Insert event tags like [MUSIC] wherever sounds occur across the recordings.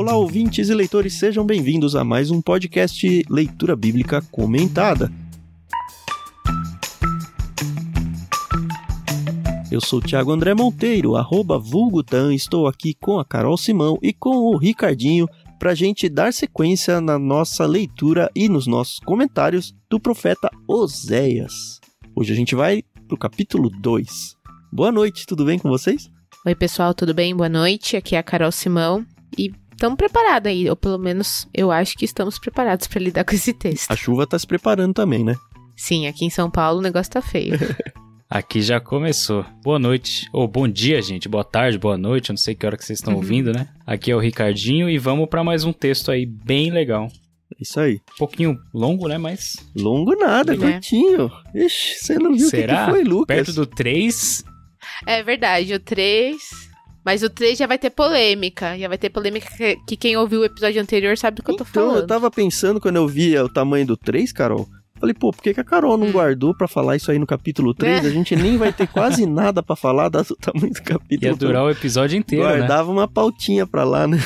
Olá, ouvintes e leitores, sejam bem-vindos a mais um podcast Leitura Bíblica Comentada. Eu sou o Thiago André Monteiro, arroba Vulgutan, estou aqui com a Carol Simão e com o Ricardinho para a gente dar sequência na nossa leitura e nos nossos comentários do profeta Oséias. Hoje a gente vai para o capítulo 2. Boa noite, tudo bem com vocês? Oi, pessoal, tudo bem? Boa noite. Aqui é a Carol Simão e estamos preparados aí, ou pelo menos eu acho que estamos preparados para lidar com esse texto. A chuva está se preparando também, né? Sim, aqui em São Paulo o negócio tá feio. [LAUGHS] Aqui já começou. Boa noite, ou bom dia, gente. Boa tarde, boa noite. Eu não sei que hora que vocês estão uhum. ouvindo, né? Aqui é o Ricardinho e vamos para mais um texto aí bem legal. Isso aí. Um pouquinho longo, né? Mas. Longo nada, é. curtinho. Ixi, você não viu o que, que foi, Lucas? Perto do 3. É verdade, o 3. Mas o 3 já vai ter polêmica. Já vai ter polêmica que, que quem ouviu o episódio anterior sabe do que então, eu tô falando. Então, eu tava pensando quando eu via o tamanho do 3, Carol. Falei, pô, por que, que a Carol não hum. guardou para falar isso aí no capítulo 3? É. A gente nem vai ter quase [LAUGHS] nada para falar do tamanho do capítulo. Ia durar o episódio inteiro, né? Guardava né? uma pautinha pra lá, né?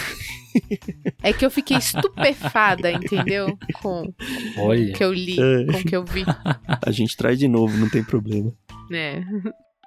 É que eu fiquei estupefada, entendeu? Com o que eu li, é. com o que eu vi. A gente traz de novo, não tem problema. É.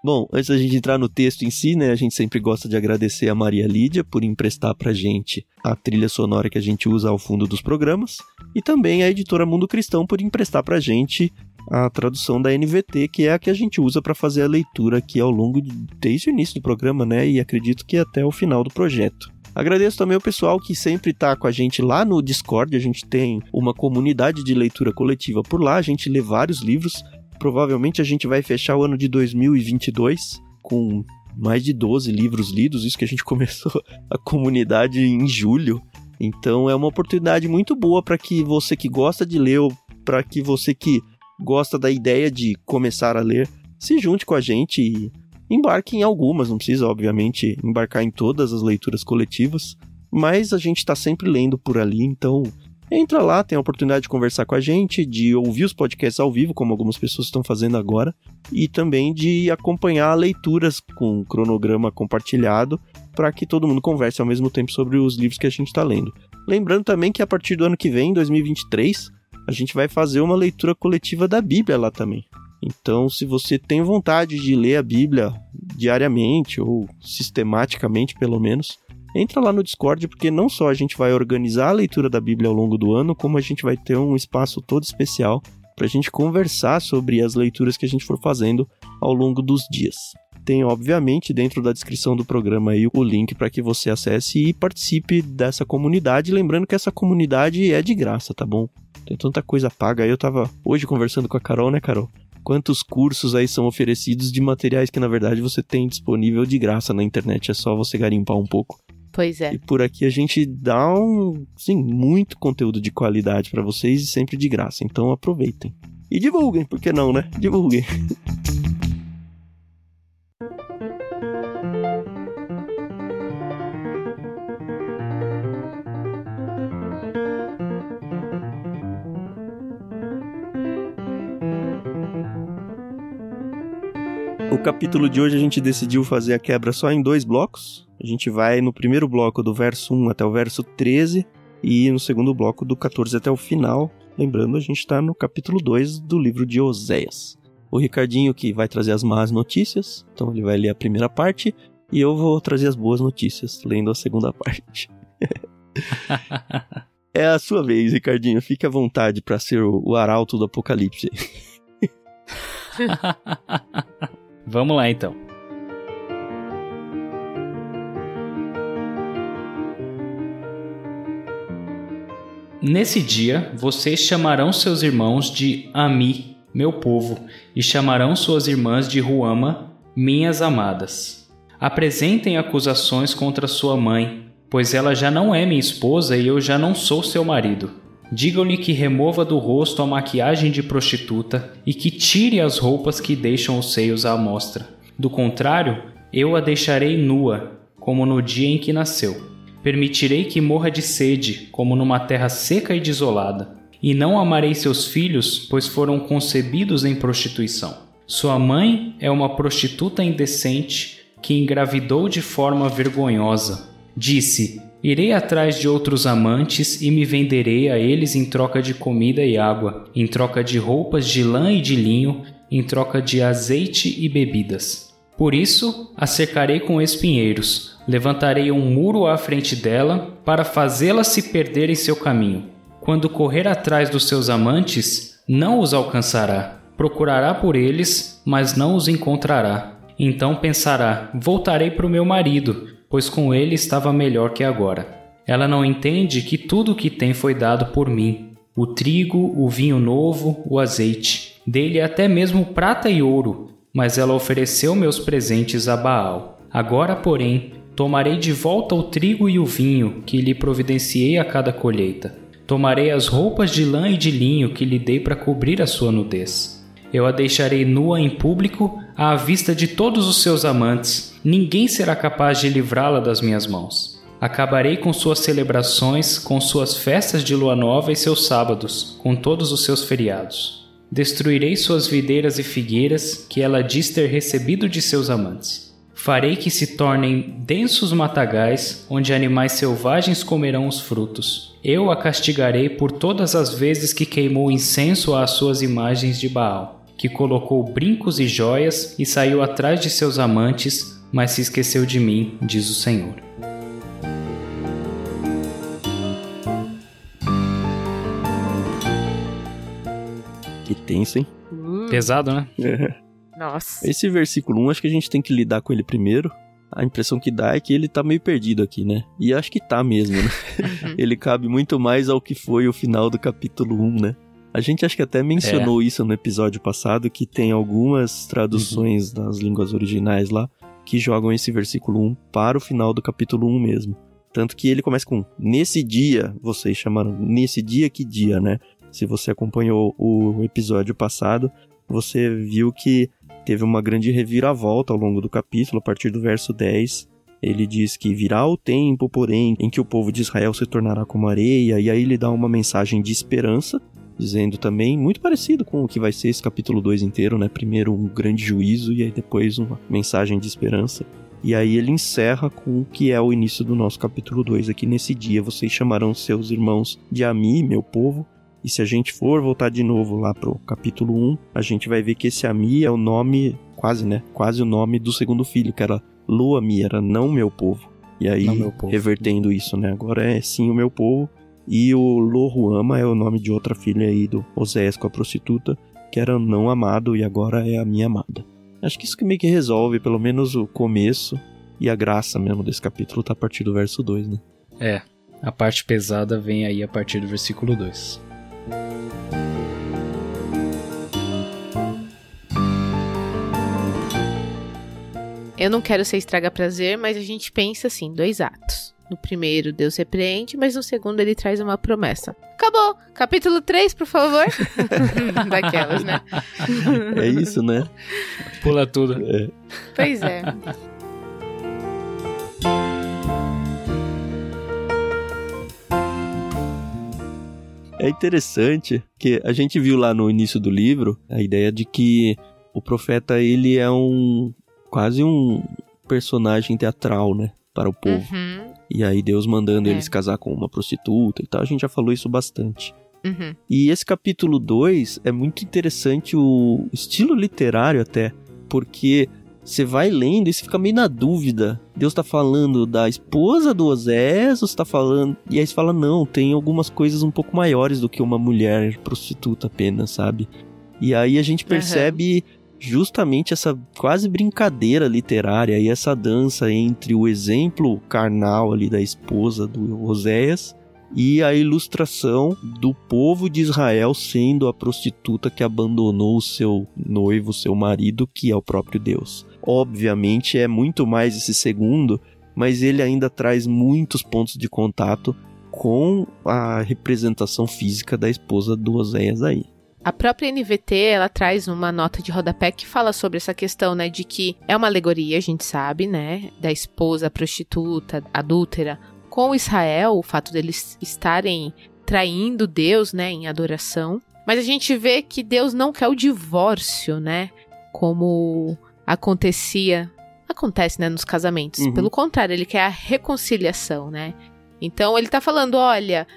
Bom, antes da gente entrar no texto em si, né, a gente sempre gosta de agradecer a Maria Lídia por emprestar pra gente a trilha sonora que a gente usa ao fundo dos programas e também a editora Mundo Cristão por emprestar pra gente a tradução da NVT, que é a que a gente usa para fazer a leitura aqui ao longo de, desde o início do programa, né, e acredito que até o final do projeto. Agradeço também o pessoal que sempre está com a gente lá no Discord. A gente tem uma comunidade de leitura coletiva por lá. A gente lê vários livros. Provavelmente a gente vai fechar o ano de 2022 com mais de 12 livros lidos, isso que a gente [LAUGHS] começou a comunidade em julho. Então é uma oportunidade muito boa para que você que gosta de ler para que você que gosta da ideia de começar a ler se junte com a gente e embarque em algumas, não precisa obviamente embarcar em todas as leituras coletivas, mas a gente está sempre lendo por ali, então entra lá, tem a oportunidade de conversar com a gente, de ouvir os podcasts ao vivo, como algumas pessoas estão fazendo agora, e também de acompanhar leituras com cronograma compartilhado para que todo mundo converse ao mesmo tempo sobre os livros que a gente está lendo. Lembrando também que a partir do ano que vem, 2023, a gente vai fazer uma leitura coletiva da Bíblia lá também. Então, se você tem vontade de ler a Bíblia diariamente ou sistematicamente, pelo menos, entra lá no Discord, porque não só a gente vai organizar a leitura da Bíblia ao longo do ano, como a gente vai ter um espaço todo especial para a gente conversar sobre as leituras que a gente for fazendo ao longo dos dias. Tem, obviamente, dentro da descrição do programa aí o link para que você acesse e participe dessa comunidade. Lembrando que essa comunidade é de graça, tá bom? Tem tanta coisa paga. Eu tava hoje conversando com a Carol, né, Carol? Quantos cursos aí são oferecidos de materiais que na verdade você tem disponível de graça na internet, é só você garimpar um pouco. Pois é. E por aqui a gente dá um, sim, muito conteúdo de qualidade para vocês e sempre de graça. Então aproveitem. E divulguem, por que não, né? Divulguem. [LAUGHS] O capítulo de hoje a gente decidiu fazer a quebra só em dois blocos. A gente vai no primeiro bloco do verso 1 até o verso 13 e no segundo bloco do 14 até o final. Lembrando, a gente está no capítulo 2 do livro de Oséias. O Ricardinho que vai trazer as más notícias, então ele vai ler a primeira parte e eu vou trazer as boas notícias, lendo a segunda parte. [LAUGHS] é a sua vez, Ricardinho. Fique à vontade para ser o arauto do apocalipse. [LAUGHS] Vamos lá então. Nesse dia, vocês chamarão seus irmãos de Ami, meu povo, e chamarão suas irmãs de Ruama, minhas amadas. Apresentem acusações contra sua mãe, pois ela já não é minha esposa e eu já não sou seu marido. Digam-lhe que remova do rosto a maquiagem de prostituta e que tire as roupas que deixam os seios à mostra. Do contrário, eu a deixarei nua, como no dia em que nasceu. Permitirei que morra de sede, como numa terra seca e desolada. E não amarei seus filhos, pois foram concebidos em prostituição. Sua mãe é uma prostituta indecente que engravidou de forma vergonhosa. Disse: Irei atrás de outros amantes e me venderei a eles em troca de comida e água, em troca de roupas de lã e de linho, em troca de azeite e bebidas. Por isso, a cercarei com espinheiros, levantarei um muro à frente dela, para fazê-la se perder em seu caminho. Quando correr atrás dos seus amantes, não os alcançará. Procurará por eles, mas não os encontrará. Então pensará: voltarei para o meu marido, pois com ele estava melhor que agora. Ela não entende que tudo o que tem foi dado por mim: o trigo, o vinho novo, o azeite, dele até mesmo prata e ouro, mas ela ofereceu meus presentes a Baal. Agora, porém, tomarei de volta o trigo e o vinho que lhe providenciei a cada colheita. Tomarei as roupas de lã e de linho que lhe dei para cobrir a sua nudez. Eu a deixarei nua em público à vista de todos os seus amantes. Ninguém será capaz de livrá-la das minhas mãos. Acabarei com suas celebrações, com suas festas de lua nova e seus sábados, com todos os seus feriados. Destruirei suas videiras e figueiras que ela diz ter recebido de seus amantes. Farei que se tornem densos matagais, onde animais selvagens comerão os frutos. Eu a castigarei por todas as vezes que queimou incenso às suas imagens de Baal que colocou brincos e joias e saiu atrás de seus amantes, mas se esqueceu de mim, diz o Senhor. Que tenso, hein? Hum. Pesado, né? É. Nossa. Esse versículo 1, acho que a gente tem que lidar com ele primeiro. A impressão que dá é que ele tá meio perdido aqui, né? E acho que tá mesmo, né? [LAUGHS] Uhum. ele cabe muito mais ao que foi o final do capítulo 1, né? A gente acho que até mencionou é. isso no episódio passado, que tem algumas traduções uhum. das línguas originais lá que jogam esse versículo 1 para o final do capítulo 1 mesmo. Tanto que ele começa com nesse dia, vocês chamaram nesse dia que dia, né? Se você acompanhou o episódio passado, você viu que teve uma grande reviravolta ao longo do capítulo, a partir do verso 10. Ele diz que virá o tempo, porém, em que o povo de Israel se tornará como areia, e aí ele dá uma mensagem de esperança, dizendo também, muito parecido com o que vai ser esse capítulo 2 inteiro, né? Primeiro um grande juízo e aí depois uma mensagem de esperança. E aí ele encerra com o que é o início do nosso capítulo 2 aqui nesse dia. Vocês chamarão seus irmãos de Ami, meu povo. E se a gente for voltar de novo lá pro capítulo 1, a gente vai ver que esse Ami é o nome, quase, né? Quase o nome do segundo filho, que era Loami, era não meu povo. E aí, revertendo isso, né? Agora é sim o meu povo. E o Lohuama é o nome de outra filha aí do Oséias com a prostituta, que era não amado e agora é a minha amada. Acho que isso que meio que resolve, pelo menos o começo e a graça mesmo desse capítulo tá a partir do verso 2, né? É, a parte pesada vem aí a partir do versículo 2. Eu não quero ser estraga prazer, mas a gente pensa assim, dois atos. No primeiro, Deus repreende, mas no segundo, ele traz uma promessa. Acabou! Capítulo 3, por favor. [LAUGHS] Daquelas, né? É isso, né? Pula tudo. É. Pois é. É interessante que a gente viu lá no início do livro a ideia de que o profeta ele é um quase um personagem teatral, né, para o povo. Uhum. E aí Deus mandando é. eles casar com uma prostituta e tal. A gente já falou isso bastante. Uhum. E esse capítulo 2 é muito interessante o estilo literário até, porque você vai lendo e você fica meio na dúvida. Deus tá falando da esposa do Osés, ou está falando. E aí você fala, não, tem algumas coisas um pouco maiores do que uma mulher prostituta apenas, sabe? E aí a gente percebe uhum justamente essa quase brincadeira literária e essa dança entre o exemplo carnal ali da esposa do Oséias e a ilustração do povo de Israel sendo a prostituta que abandonou o seu noivo, seu marido, que é o próprio Deus. Obviamente é muito mais esse segundo, mas ele ainda traz muitos pontos de contato com a representação física da esposa do Oséias aí. A própria NVT, ela traz uma nota de rodapé que fala sobre essa questão, né, de que é uma alegoria, a gente sabe, né, da esposa prostituta, adúltera, com Israel, o fato deles estarem traindo Deus, né, em adoração. Mas a gente vê que Deus não quer o divórcio, né, como acontecia, acontece, né, nos casamentos. Uhum. Pelo contrário, ele quer a reconciliação, né? Então ele tá falando, olha,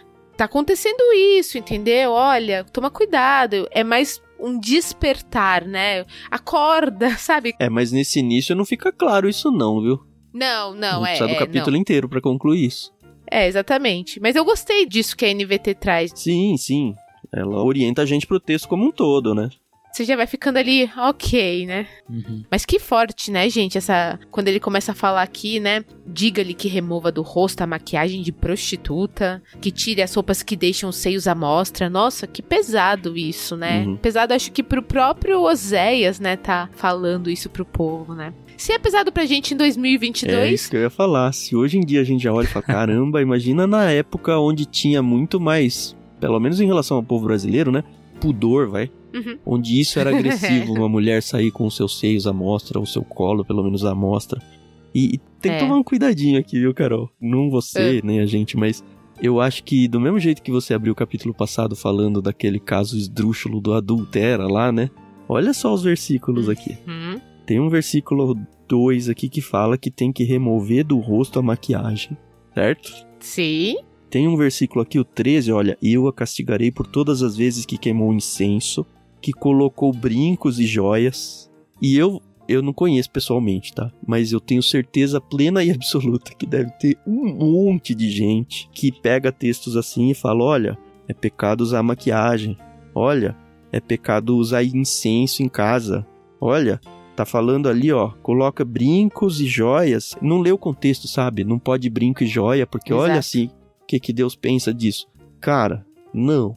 tá acontecendo isso, entendeu? Olha, toma cuidado. É mais um despertar, né? Acorda, [LAUGHS] sabe? É, mas nesse início não fica claro isso não, viu? Não, não, é. Precisa do é, capítulo não. inteiro pra concluir isso. É, exatamente. Mas eu gostei disso que a NVT traz. Sim, sim. Ela orienta a gente pro texto como um todo, né? Você já vai ficando ali, ok, né? Uhum. Mas que forte, né, gente? Essa. Quando ele começa a falar aqui, né? Diga-lhe que remova do rosto a maquiagem de prostituta, que tire as roupas que deixam os seios à mostra. Nossa, que pesado isso, né? Uhum. Pesado, acho que pro próprio Oséias, né, tá falando isso pro povo, né? Se é pesado pra gente em É 2022, isso que eu ia falar. Se hoje em dia a gente já olha e fala, caramba, [LAUGHS] imagina na época onde tinha muito mais, pelo menos em relação ao povo brasileiro, né? Pudor, vai. Uhum. Onde isso era agressivo, [LAUGHS] uma mulher sair com os seus seios à mostra, o seu colo, pelo menos à mostra. E, e tem que É. tomar um cuidadinho aqui, viu, Carol? Não você, nem a gente, mas eu acho que do mesmo jeito que você abriu o capítulo passado falando daquele caso esdrúxulo do adultera lá, né? Olha só os versículos aqui. Hum, Tem um versículo 2 aqui que fala que tem que remover do rosto a maquiagem, certo? sim. Tem um versículo aqui, o 13, olha, eu a castigarei por todas as vezes que queimou incenso, que colocou brincos e joias. E eu, eu não conheço pessoalmente, tá? Mas eu tenho certeza plena e [LAUGHS] absoluta que deve ter um monte de gente que pega textos assim e fala: olha, é pecado usar maquiagem. Olha, é pecado usar incenso em casa. Olha, tá falando ali, ó, coloca brincos e joias. Não lê o contexto, sabe? Não pode brinco e joia, porque olha Exato. assim, o que, que Deus pensa disso? Cara, não.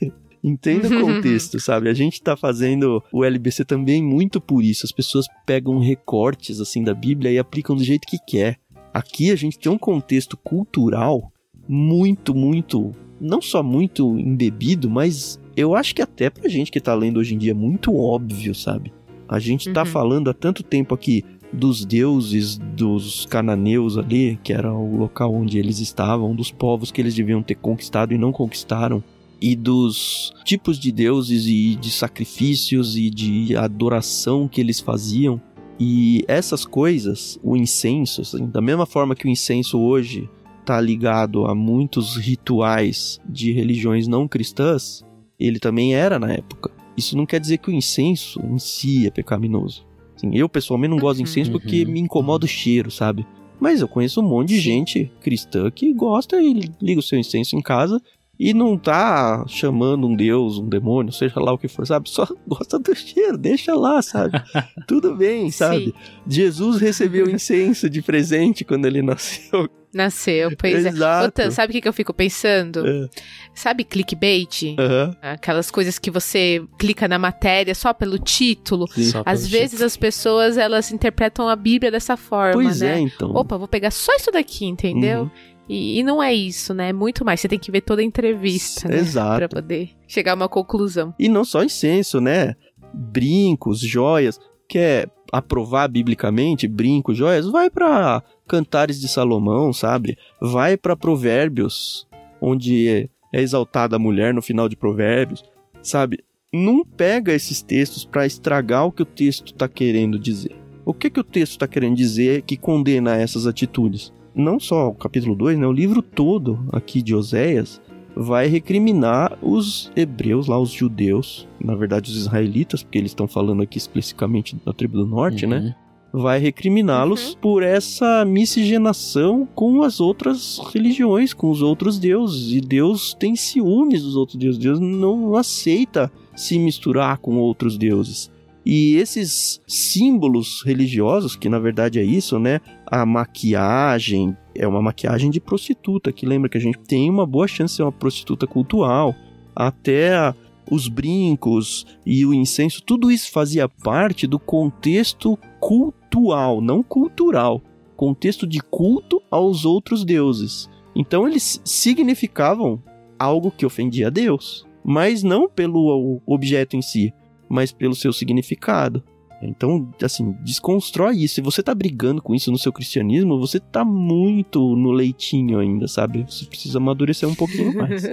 [LAUGHS] Entenda o contexto, [LAUGHS] sabe? A gente tá fazendo o LBC também muito por isso. As pessoas pegam recortes assim da Bíblia e aplicam do jeito que quer. Aqui a gente tem um contexto cultural muito, muito, não só muito embebido, mas eu acho que até pra gente que tá lendo hoje em dia é muito óbvio, sabe? A gente tá Uhum. falando há tanto tempo aqui dos deuses dos cananeus ali, que era o local onde eles estavam, dos povos que eles deviam ter conquistado e não conquistaram, e dos tipos de deuses e de sacrifícios e de adoração que eles faziam. E essas coisas, o incenso, assim, da mesma forma que o incenso hoje está ligado a muitos rituais de religiões não cristãs, ele também era na época. Isso não quer dizer que o incenso em si é pecaminoso. Assim, eu pessoalmente não gosto de incenso Uhum. porque me incomoda o cheiro, sabe? Mas eu conheço um monte de gente cristã que gosta e liga o seu incenso em casa e não tá chamando um deus, um demônio, seja lá o que for, sabe? Só [LAUGHS] gosta do cheiro, deixa lá, sabe? [LAUGHS] Tudo bem, sabe? Sim. Jesus recebeu incenso de presente quando ele nasceu. Nasceu, pois é. Exato. Outra, sabe o que, que eu fico pensando? É. Sabe clickbait? Aham. Aquelas coisas que você clica na matéria só pelo título. Sim. Só Às pelo vezes título. as pessoas elas interpretam a Bíblia dessa forma, Pois né? é, então. Opa, vou pegar só isso daqui, entendeu? Uhum. E, e não é isso, né? É muito mais. Você tem que ver toda a entrevista, né? Exato. Pra poder chegar a uma conclusão. E não só incenso, né? Brincos, joias. Quer aprovar biblicamente brincos, joias? Vai pra Cantares de Salomão, sabe? Vai pra Provérbios, onde é, exaltada a mulher no final de Provérbios, sabe? Não pega esses textos pra estragar o que o texto tá querendo dizer. O que que o texto tá querendo dizer que condena essas atitudes? Não só o capítulo 2, né? O livro todo aqui de Oséias vai recriminar os hebreus lá, os judeus, na verdade os israelitas, porque eles estão falando aqui especificamente da tribo do norte, né? Uhum. Vai recriminá-los por essa miscigenação com as outras religiões, com os outros deuses. E Deus tem ciúmes dos outros deuses. Deus não aceita se misturar com outros deuses. E esses símbolos religiosos, que na verdade é isso, né? A maquiagem é uma maquiagem de prostituta, que lembra que a gente tem uma boa chance de ser uma prostituta cultural. Até os brincos e o incenso, tudo isso fazia parte do contexto cultual, não cultural. Contexto de culto aos outros deuses. Então eles significavam algo que ofendia a Deus, mas não pelo objeto em si, mas pelo seu significado. Então, assim, desconstrói isso. Se você tá brigando com isso no seu cristianismo, você tá muito no leitinho ainda, sabe? Você precisa amadurecer um pouquinho [LAUGHS] mais.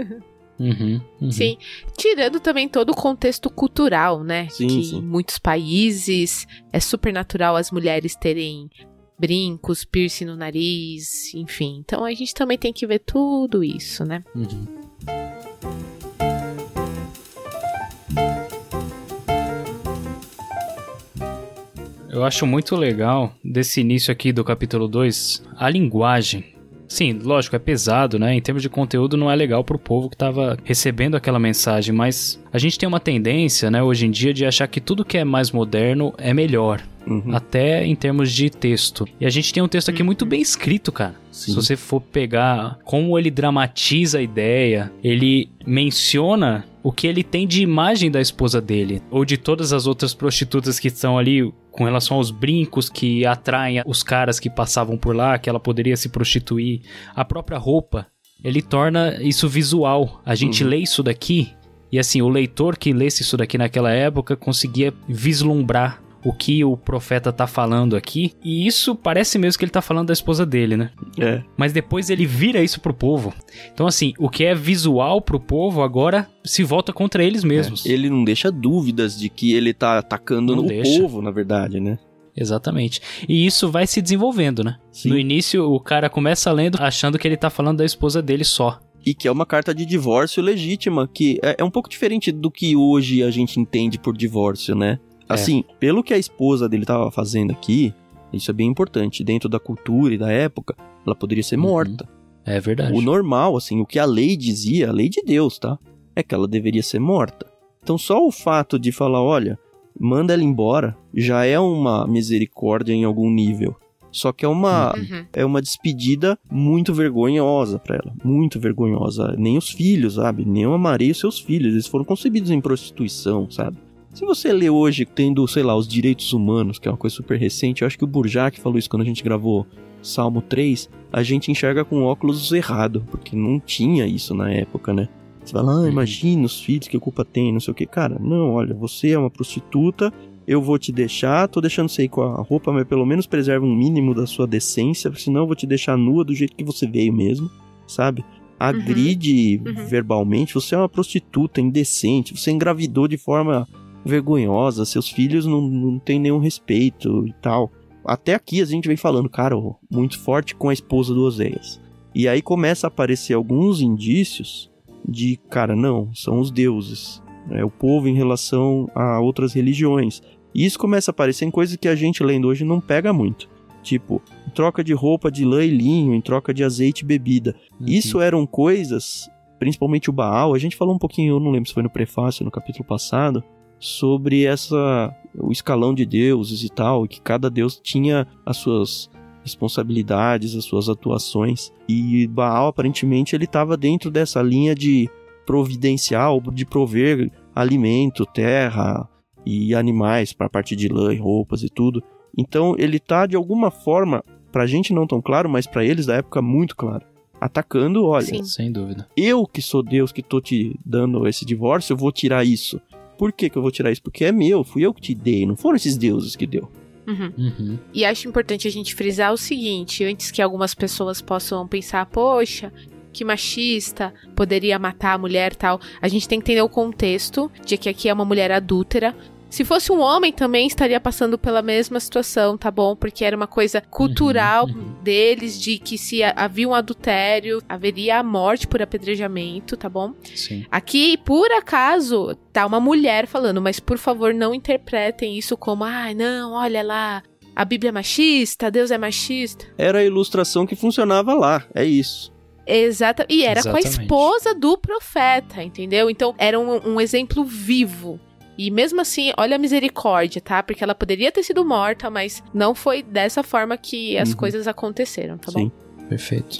Uhum, uhum. Sim. Tirando também todo o contexto cultural, né? Sim, que sim. em muitos países é super natural as mulheres terem brincos, piercing no nariz, enfim. Então a gente também tem que ver tudo isso, né? Uhum. Eu acho muito legal desse início aqui do capítulo 2 a linguagem. Sim, lógico, é pesado, né? Em termos de conteúdo, não é legal pro povo que tava recebendo aquela mensagem, mas a gente tem uma tendência, né, hoje em dia, de achar que tudo que é mais moderno é melhor. Uhum. Até em termos de texto. E a gente tem um texto aqui muito bem escrito, cara. Sim. Se você for pegar como ele dramatiza a ideia, ele menciona o que ele tem de imagem da esposa dele, ou de todas as outras prostitutas que estão ali com relação aos brincos que atraem os caras que passavam por lá, que ela poderia se prostituir, a própria roupa. Ele torna isso visual. A gente Uhum. lê isso daqui e assim, o leitor que lesse isso daqui naquela época conseguia vislumbrar o que o profeta tá falando aqui. E isso parece mesmo que ele tá falando da esposa dele, né? É. Mas depois ele vira isso pro povo. Então, assim, o que é visual pro povo agora se volta contra eles mesmos. É, Ele não deixa dúvidas de que ele tá atacando Não no deixa. povo, na verdade, né? Exatamente. E isso vai se desenvolvendo, né? Sim. No início, o cara começa lendo achando que ele tá falando da esposa dele só. E que é uma carta de divórcio legítima, que é, é um pouco diferente do que hoje a gente entende por divórcio, né? Assim, pelo que a esposa dele tava fazendo aqui, isso é bem importante. Dentro da cultura e da época, ela poderia ser Uhum. morta. É verdade. O normal, assim, o que a lei dizia, a lei de Deus, tá? É que ela deveria ser morta. Então só o fato de falar, olha, manda ela embora, já é uma misericórdia em algum nível. Só que é uma, Uhum. é uma despedida muito vergonhosa pra ela. Muito vergonhosa. Nem os filhos, sabe? Nem eu amarei os seus filhos. Eles foram concebidos em prostituição, sabe? Se você lê hoje tendo, sei lá, os direitos humanos, que é uma coisa super recente, eu acho que o Burjac falou isso quando a gente gravou Salmo 3, a gente enxerga com óculos errado, porque não tinha isso na época, né? Você fala, ah, Uhum. imagina os filhos, que culpa tem, não sei o que. Cara, não, olha, você é uma prostituta, eu vou te deixar, tô deixando você ir com a roupa, mas pelo menos preserva um mínimo da sua decência, senão eu vou te deixar nua do jeito que você veio mesmo, sabe? Agride Uhum. verbalmente, você é uma prostituta indecente, você engravidou de forma vergonhosa, seus filhos não, não têm nenhum respeito e tal. Até aqui a gente vem falando, cara, muito forte com a esposa do Oséias. E aí começa a aparecer alguns indícios de, cara, não, são os deuses, é o povo em relação a outras religiões. E isso começa a aparecer em coisas que a gente lendo hoje não pega muito. Tipo, em troca de roupa de lã e linho, em troca de azeite e bebida. Uhum. Isso eram coisas, principalmente o Baal, a gente falou um pouquinho, eu não lembro se foi no prefácio, no capítulo passado, sobre essa o escalão de deuses e tal, que cada deus tinha as suas responsabilidades, as suas atuações. E Baal aparentemente ele estava dentro dessa linha de providencial, de prover alimento, terra e animais para a parte de lã e roupas e tudo. Então ele tá de alguma forma, pra gente não tão claro, mas pra eles da época muito claro, atacando, olha, Sim. Sem dúvida. eu que sou Deus que tô te dando esse divórcio, eu vou tirar isso. Por que, que eu vou tirar isso? Porque é meu, fui eu que te dei, não foram esses deuses que deu. Uhum. Uhum. E acho importante a gente frisar o seguinte, antes que algumas pessoas possam pensar, poxa, que machista, poderia matar a mulher tal. A gente tem que entender o contexto de que aqui é uma mulher adúltera. Se fosse um homem também estaria passando pela mesma situação, tá bom? Porque era uma coisa cultural uhum. deles de que se ha- havia um adultério, haveria a morte por apedrejamento, tá bom? Sim. Aqui, por acaso, tá uma mulher falando, mas por favor não interpretem isso como, ai, não, olha lá, a Bíblia é machista, Deus é machista. Era a ilustração que funcionava lá, é isso. Exata. E era com a Exatamente. esposa do profeta, entendeu? Então era um, um exemplo vivo. E mesmo assim, olha a misericórdia, tá? Porque ela poderia ter sido morta, mas não foi dessa forma que as Uhum. coisas aconteceram, tá bom? Sim. Perfeito.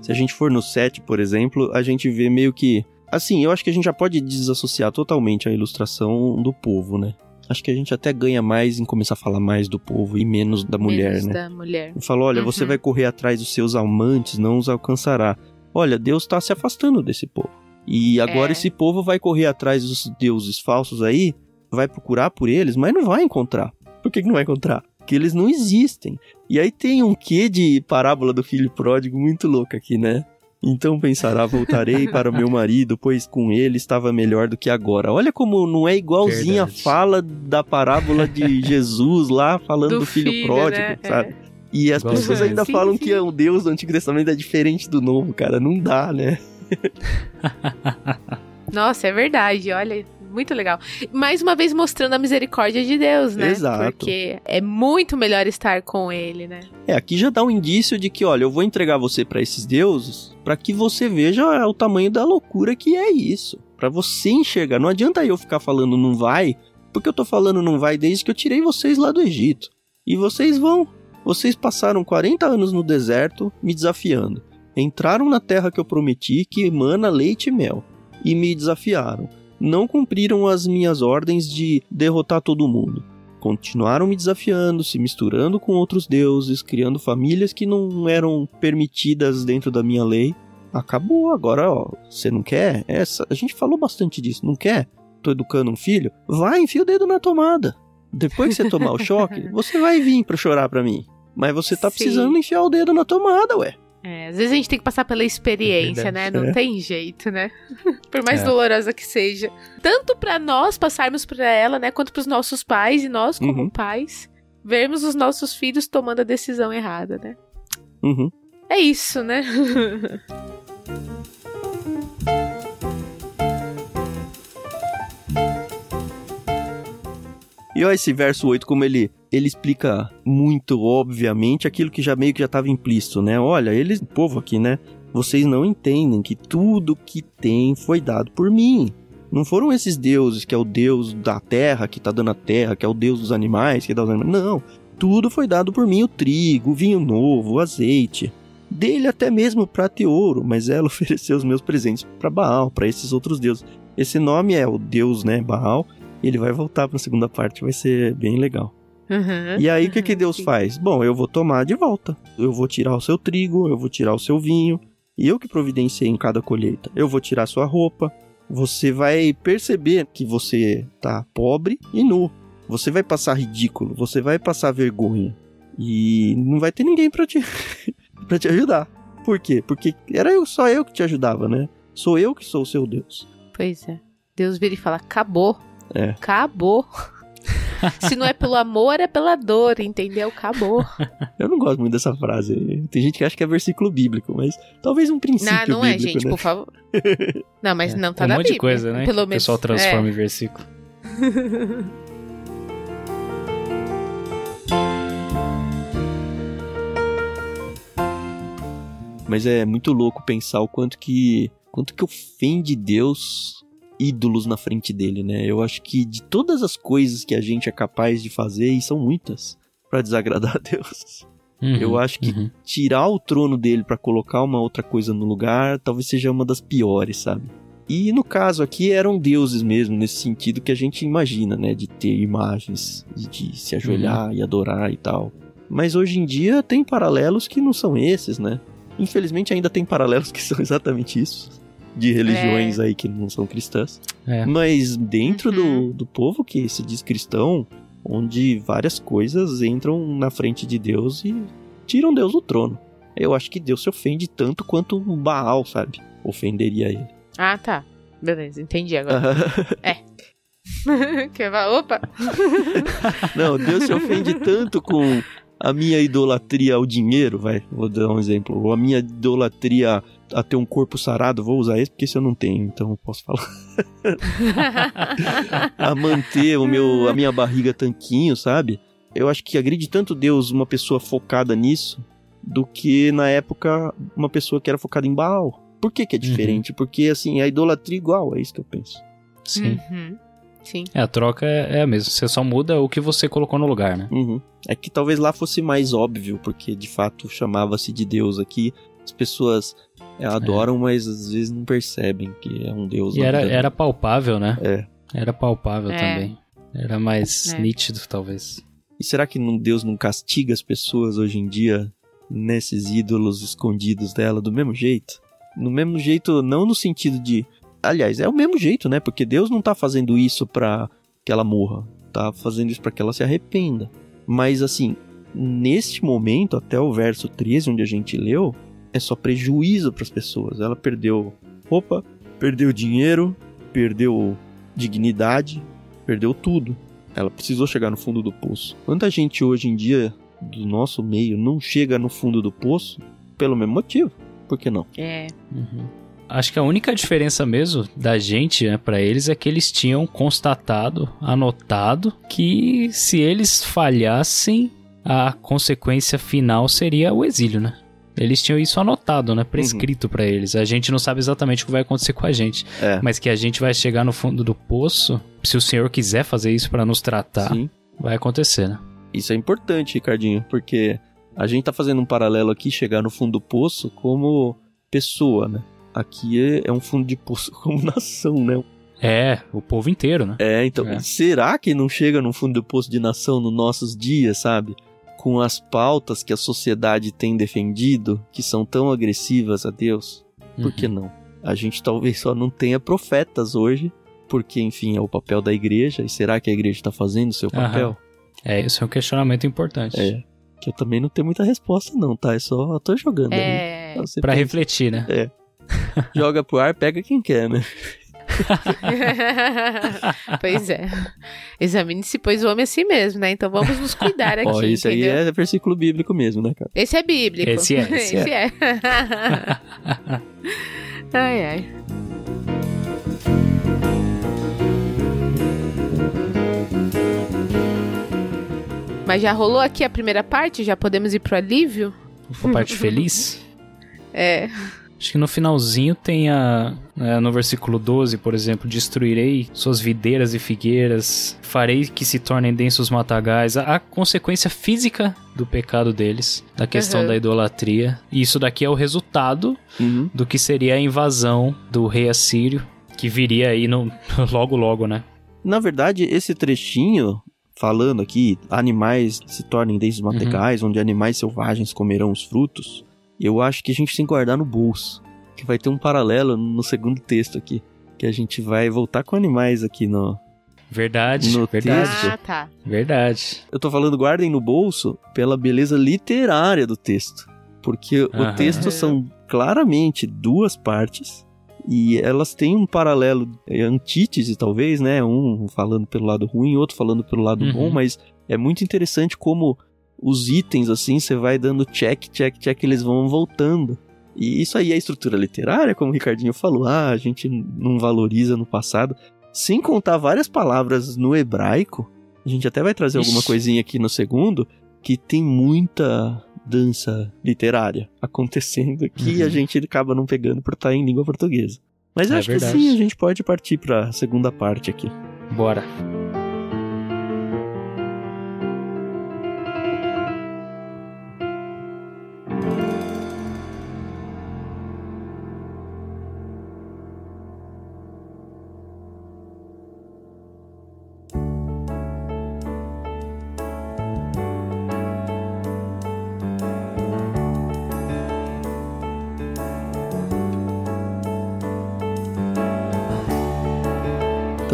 Se a gente for no 7, por exemplo, a gente vê meio que. Assim, eu acho que a gente já pode desassociar totalmente a ilustração do povo, né? Acho que a gente até ganha mais em começar a falar mais do povo e menos da mulher, Menos né? da mulher. Falou, olha, você Uhum. vai correr atrás dos seus amantes, não os alcançará. Olha, Deus está se afastando desse povo. E agora É. esse povo vai correr atrás dos deuses falsos aí, vai procurar por eles, mas não vai encontrar. Por que, que não vai encontrar? Porque eles não existem. E aí tem um quê de parábola do filho pródigo muito louco aqui, né? Então pensará, voltarei [LAUGHS] para o meu marido, pois com ele estava melhor do que agora. Olha como não é igualzinha Verdade. a fala da parábola de [LAUGHS] Jesus lá, falando do, Do filho, filho, pródigo, né? sabe? E as Igualzinho. pessoas ainda Sim, falam sim. que o Deus do Antigo Testamento é diferente do Novo, cara. Não dá, né? [LAUGHS] Nossa, é verdade, olha, muito legal. Mais uma vez mostrando a misericórdia de Deus, né? Exato. Porque é muito melhor estar com ele, né? É, aqui já dá um indício de que, olha, eu vou entregar você para esses deuses para que você veja o tamanho da loucura que é isso. Para você enxergar. Não adianta eu ficar falando não vai, porque eu tô falando não vai desde que eu tirei vocês lá do Egito. E vocês vão. Vocês passaram 40 anos no deserto me desafiando. Entraram na terra que eu prometi, que emana leite e mel, e me desafiaram. Não cumpriram as minhas ordens de derrotar todo mundo continuaram me desafiando, se misturando com outros deuses, criando famílias que não eram permitidas dentro da minha lei. Acabou, agora, ó, você não quer? Essa, a gente falou bastante disso, não quer? Tô educando um filho? Vai, enfia o dedo na tomada. Depois que você tomar o [LAUGHS] choque, você vai vir pra chorar pra mim. Mas você tá Sim. precisando enfiar o dedo na tomada, ué. É, às vezes a gente tem que passar pela experiência, né? Verdade. Não É. tem jeito, né? [LAUGHS] Por mais É. dolorosa que seja. Tanto pra nós passarmos pra ela, né? Quanto pros nossos pais e nós, como Uhum. pais, vermos os nossos filhos tomando a decisão errada, né? Uhum. É isso, né? [LAUGHS] E olha esse verso 8, como ele, ele explica muito obviamente aquilo que já meio que já estava implícito, né? Olha, eles, o povo aqui, né? Vocês não entendem que tudo que tem foi dado por mim. Não foram esses deuses que é o deus da terra, que tá dando a terra, que é o deus dos animais, que dá os animais. Não. Tudo foi dado por mim: o trigo, o vinho novo, o azeite. Dele até mesmo prata e ouro, mas ela [LAUGHS] ofereceu os meus presentes para Baal, para esses outros deuses. Esse nome é o deus, né, Baal. Ele vai voltar para a segunda parte, vai ser bem legal. Uhum, E aí o que que uhum, Deus faz? Bom, eu vou tomar de volta. Eu vou tirar o seu trigo, eu vou tirar o seu vinho, e eu que providenciei em cada colheita. Eu vou tirar sua roupa. Você vai perceber que você tá pobre e nu. Você vai passar ridículo, você vai passar vergonha. E não vai ter ninguém pra te [LAUGHS] para te ajudar. Por quê? Porque era eu, só eu que te ajudava, né? Sou eu que sou o seu Deus. Pois é. Deus vira e fala: acabou. É. Acabou. [LAUGHS] Se não é pelo amor, é pela dor, entendeu? Acabou. [LAUGHS] Eu não gosto muito dessa frase. Tem gente que acha que é versículo bíblico, mas talvez um princípio Não, não é, bíblico, gente, né? por favor. [LAUGHS] Não, mas É, não tá na um monte Bíblia. de coisa, né? Pelo que o menos. pessoal transforma é. em versículo. Mas é muito louco pensar o quanto que quanto que ofende Deus ídolos na frente dele, né? Eu acho que de todas as coisas que a gente é capaz de fazer, e são muitas, pra desagradar [LAUGHS] a Deus, Uhum, eu acho que uhum. tirar o trono dele pra colocar uma outra coisa no lugar, talvez seja uma das piores, sabe? E no caso aqui eram deuses mesmo, nesse sentido que a gente imagina, né? De ter imagens, de, de se ajoelhar e adorar e tal. Mas hoje em dia tem paralelos que não são esses, né? Infelizmente ainda tem paralelos [LAUGHS] que são exatamente isso. De religiões aí que não são cristãs. É. Mas dentro Uhum. do, do povo que se diz cristão, onde várias coisas entram na frente de Deus e tiram Deus do trono. Eu acho que Deus se ofende tanto quanto um Baal, sabe? Ofenderia ele. Ah, tá. Beleza, entendi agora. [LAUGHS] [LAUGHS] Que vai- Opa! [LAUGHS] Não, Deus se ofende tanto com a minha idolatria ao dinheiro, vai, vou dar um exemplo, ou a minha idolatria a ter um corpo sarado, vou usar esse porque esse eu não tenho, então eu posso falar. [LAUGHS] a manter o meu, a minha barriga tanquinho, sabe? Eu acho que agride tanto Deus uma pessoa focada nisso do que na época uma pessoa que era focada em Baal. Por que que é diferente? Porque assim, a idolatria é igual, é isso que eu penso. Sim. Uhum. Sim. É, a troca é, é a mesma. Você só muda o que você colocou no lugar, né? Uhum. É que talvez lá fosse mais óbvio, porque de fato chamava-se de Deus aqui. As pessoas é, adoram, mas às vezes não percebem que é um Deus. E era, era palpável, né? É. Era palpável É. também. Era mais É. nítido, talvez. E será que Deus não castiga as pessoas hoje em dia nesses ídolos escondidos dela do mesmo jeito? No mesmo jeito, não no sentido de. Aliás, é o mesmo jeito, né? Porque Deus não tá fazendo isso pra que ela morra. Tá fazendo isso pra que ela se arrependa. Mas assim, neste momento, até o verso 13, onde a gente leu, é só prejuízo para as pessoas. Ela perdeu roupa, perdeu dinheiro, perdeu dignidade, perdeu tudo. Ela precisou chegar no fundo do poço. Quanta gente hoje em dia do nosso meio não chega no fundo do poço pelo mesmo motivo? Por que não? É. Uhum. Acho que a única diferença mesmo da gente né, para eles é que eles tinham constatado, anotado, que se eles falhassem, a consequência final seria o exílio, né? Eles tinham isso anotado, né? Prescrito uhum. para eles. A gente não sabe exatamente o que vai acontecer com a gente. É. Mas que a gente vai chegar no fundo do poço. Se o Senhor quiser fazer isso para nos tratar, Sim. vai acontecer, né? Isso é importante, Ricardinho, porque a gente tá fazendo um paralelo aqui, chegar no fundo do poço como pessoa, né? Aqui é, é um fundo de poço [LAUGHS] como nação, né? É, o povo inteiro, né? É, então, é. será que não chega no fundo do poço de nação nos nossos dias, sabe? Com as pautas que a sociedade tem defendido, que são tão agressivas a Deus? Por uhum. que não? A gente talvez só não tenha profetas hoje, porque, enfim, é o papel da igreja, e será que a igreja está fazendo o seu papel? Uhum. É, isso é um questionamento importante. É. Que eu também não tenho muita resposta, não, tá? É só. Eu tô jogando. É. Aí, pra refletir, né? É. [LAUGHS] Joga pro ar, pega quem quer, né? [LAUGHS] pois é. Examine-se, pois o homem é assim mesmo, né? Então vamos nos cuidar aqui. Ó, isso entendeu? aí é versículo bíblico mesmo, né, cara? Esse é bíblico. Esse é. Esse, esse é. é. [LAUGHS] ai, ai. Mas já rolou aqui a primeira parte? Já podemos ir pro alívio? A parte feliz? É. [LAUGHS] Acho que no finalzinho tem a. É, no versículo 12, por exemplo, destruirei suas videiras e figueiras, farei que se tornem densos matagais. A, a consequência física do pecado deles, da questão uhum. da idolatria. E isso daqui é o resultado uhum. do que seria a invasão do rei assírio, que viria aí no, [LAUGHS] logo logo, né? Na verdade, esse trechinho falando aqui, animais se tornem densos matagais, uhum. onde animais selvagens comerão os frutos eu acho que a gente tem que guardar no bolso. Que vai ter um paralelo no segundo texto aqui. Que a gente vai voltar com animais aqui no. Verdade, no verdade. Texto. Ah, tá. Verdade. Eu tô falando guardem no bolso pela beleza literária do texto. Porque o texto são claramente duas partes e elas têm um paralelo, é, antítese talvez, né? Um falando pelo lado ruim, outro falando pelo lado uhum. bom, mas é muito interessante como os itens, assim, você vai dando check, check, check, eles vão voltando. E isso aí é estrutura literária, como o Ricardinho falou, ah, a gente não valoriza no passado. Sem contar várias palavras no hebraico, a gente até vai trazer Ixi. alguma coisinha aqui no segundo, que tem muita dança literária acontecendo que uhum. a gente acaba não pegando por estar em língua portuguesa. Mas é acho verdade. que sim, a gente pode partir para a segunda parte aqui. Bora.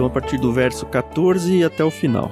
A partir do verso 14 até o final.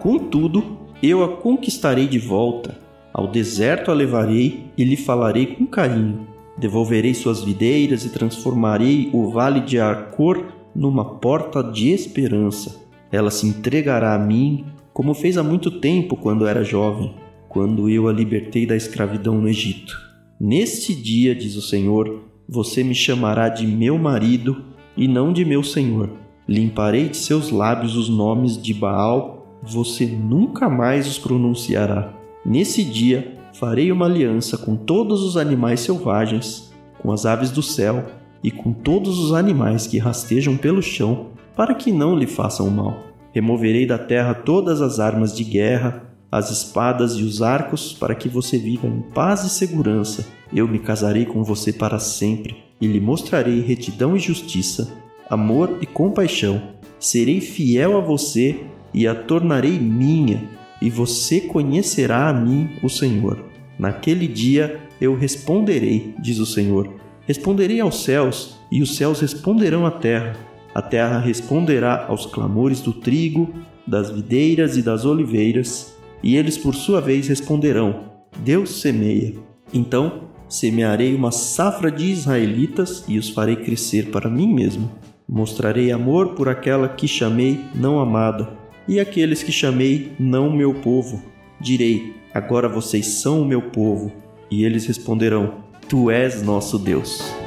Contudo, eu a conquistarei de volta. Ao deserto a levarei e lhe falarei com carinho. Devolverei suas videiras e transformarei o vale de Arcor numa porta de esperança. Ela se entregará a mim, como fez há muito tempo quando era jovem, quando eu a libertei da escravidão no Egito. Neste dia, diz o Senhor, você me chamará de meu marido e não de meu senhor. Limparei de seus lábios os nomes de Baal, você nunca mais os pronunciará. Nesse dia, farei uma aliança com todos os animais selvagens, com as aves do céu e com todos os animais que rastejam pelo chão, para que não lhe façam mal. Removerei da terra todas as armas de guerra, as espadas e os arcos, para que você viva em paz e segurança. Eu me casarei com você para sempre e lhe mostrarei retidão e justiça, amor e compaixão. Serei fiel a você e a tornarei minha, e você conhecerá a mim, o Senhor. Naquele dia eu responderei, diz o Senhor. Responderei aos céus, e os céus responderão à terra. A terra responderá aos clamores do trigo das videiras e das oliveiras, e eles por sua vez responderão: Deus semeia. Então semearei uma safra de israelitas e os farei crescer para mim mesmo. Mostrarei amor por aquela que chamei não amada, e aqueles que chamei não meu povo. Direi: Agora vocês são o meu povo. E eles responderão: Tu és nosso Deus.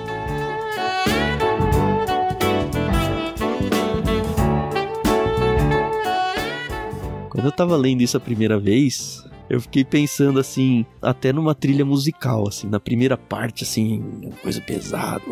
Quando eu tava lendo isso a primeira vez, eu fiquei pensando assim, até numa trilha musical, assim, na primeira parte, assim, coisa pesada.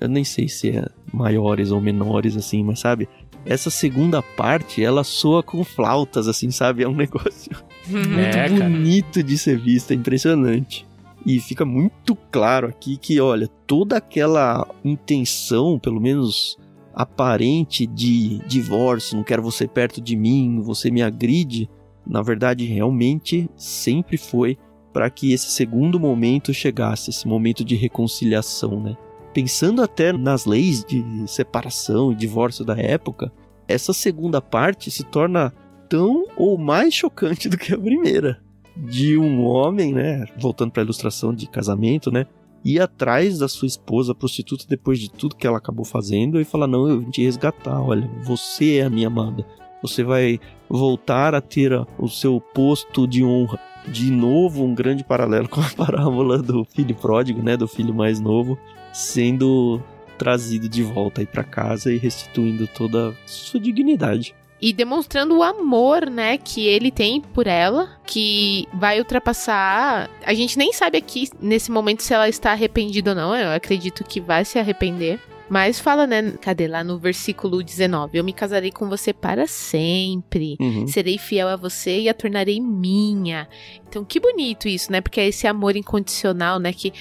Eu nem sei se é maiores ou menores, assim, mas sabe? Essa segunda parte, ela soa com flautas, assim, sabe? É um [LAUGHS] negócio muito é, bonito de ser visto, é impressionante. E fica muito claro aqui que, olha, toda aquela intenção, pelo menos aparente, de divórcio, não quero você perto de mim, você me agride, na verdade, realmente sempre foi para que esse segundo momento chegasse, esse momento de reconciliação, né? Pensando até nas leis de separação e divórcio da época, essa segunda parte se torna tão ou mais chocante do que a primeira. De um homem, né? Voltando para a ilustração de casamento, né? Ir atrás da sua esposa prostituta depois de tudo que ela acabou fazendo e falar: Não, eu vim te resgatar. Olha, você é a minha amada. Você vai voltar a ter o seu posto de honra. De novo, um grande paralelo com a [LAUGHS] parábola do filho pródigo, né? Do filho mais novo, sendo trazido de volta aí para casa e restituindo toda a sua dignidade e demonstrando o amor, né, que ele tem por ela, que vai ultrapassar. A gente nem sabe aqui nesse momento se ela está arrependida ou não. Eu acredito que vai se arrepender. Mas fala, né? Cadê lá no versículo 19? Eu me casarei com você para sempre. Uhum. Serei fiel a você e a tornarei minha. Então, que bonito isso, né? Porque é esse amor incondicional, né? Que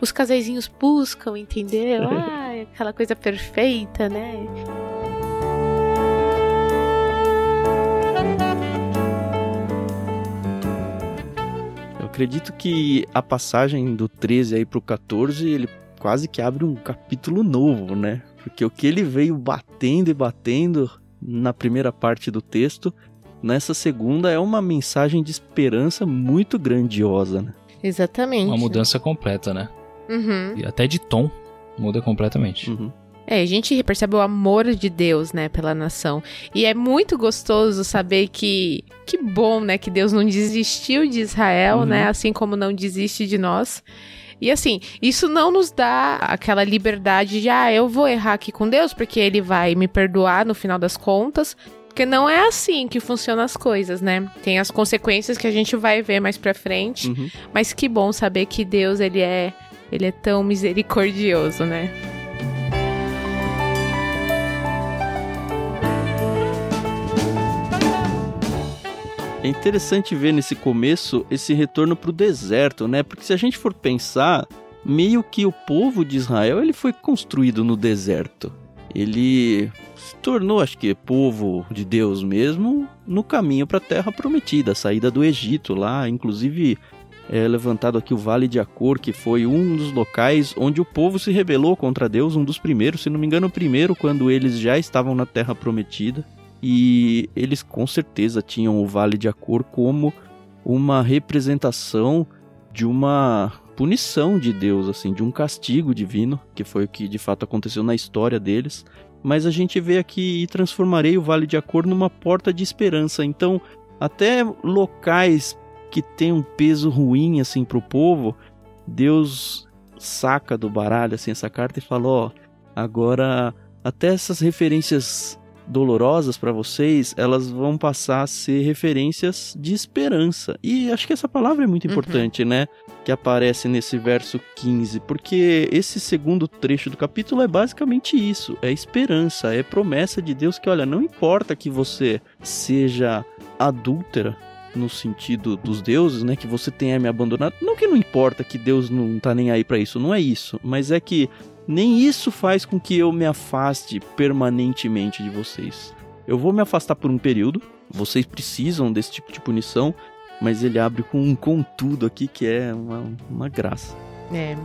os casaizinhos buscam, entendeu? [LAUGHS] Ah, aquela coisa perfeita, né? Acredito que a passagem do 13 aí pro 14, ele quase que abre um capítulo novo, né? Porque o que ele veio batendo e batendo na primeira parte do texto, nessa segunda é uma mensagem de esperança muito grandiosa, né? Exatamente. Uma mudança completa, né? Uhum. E até de tom muda completamente. Uhum. É, a gente percebe o amor de Deus, né, pela nação. E é muito gostoso saber que que bom, né, que Deus não desistiu de Israel, uhum. né, assim como não desiste de nós. E assim, isso não nos dá aquela liberdade de, ah, eu vou errar aqui com Deus porque ele vai me perdoar no final das contas. Porque não é assim que funcionam as coisas, né? Tem as consequências que a gente vai ver mais pra frente. Uhum. Mas que bom saber que Deus, ele é, ele é tão misericordioso, né? É interessante ver nesse começo esse retorno para o deserto, né? Porque se a gente for pensar, meio que o povo de Israel ele foi construído no deserto. Ele se tornou, acho que, povo de Deus mesmo no caminho para a Terra Prometida, a saída do Egito lá, inclusive é levantado aqui o Vale de Acor, que foi um dos locais onde o povo se rebelou contra Deus, um dos primeiros, se não me engano, o primeiro quando eles já estavam na Terra Prometida e eles com certeza tinham o Vale de Acor como uma representação de uma punição de Deus, assim, de um castigo divino, que foi o que de fato aconteceu na história deles. Mas a gente vê aqui e transformarei o Vale de Acor numa porta de esperança. Então, até locais que têm um peso ruim assim o povo, Deus saca do baralho assim essa carta e fala, ó, agora até essas referências dolorosas para vocês, elas vão passar a ser referências de esperança. E acho que essa palavra é muito uhum. importante, uhum. né? Que aparece nesse verso 15, porque esse segundo trecho do capítulo é basicamente isso: é esperança, é promessa de Deus que, olha, não importa que você seja adúltera, no sentido dos deuses, né, que você tenha me abandonado. Não que não importa que Deus não tá nem aí para isso, não é isso, mas é que nem isso faz com que eu me afaste permanentemente de vocês. Eu vou me afastar por um período, vocês precisam desse tipo de punição, mas ele abre com um contudo aqui que é uma, uma graça. É.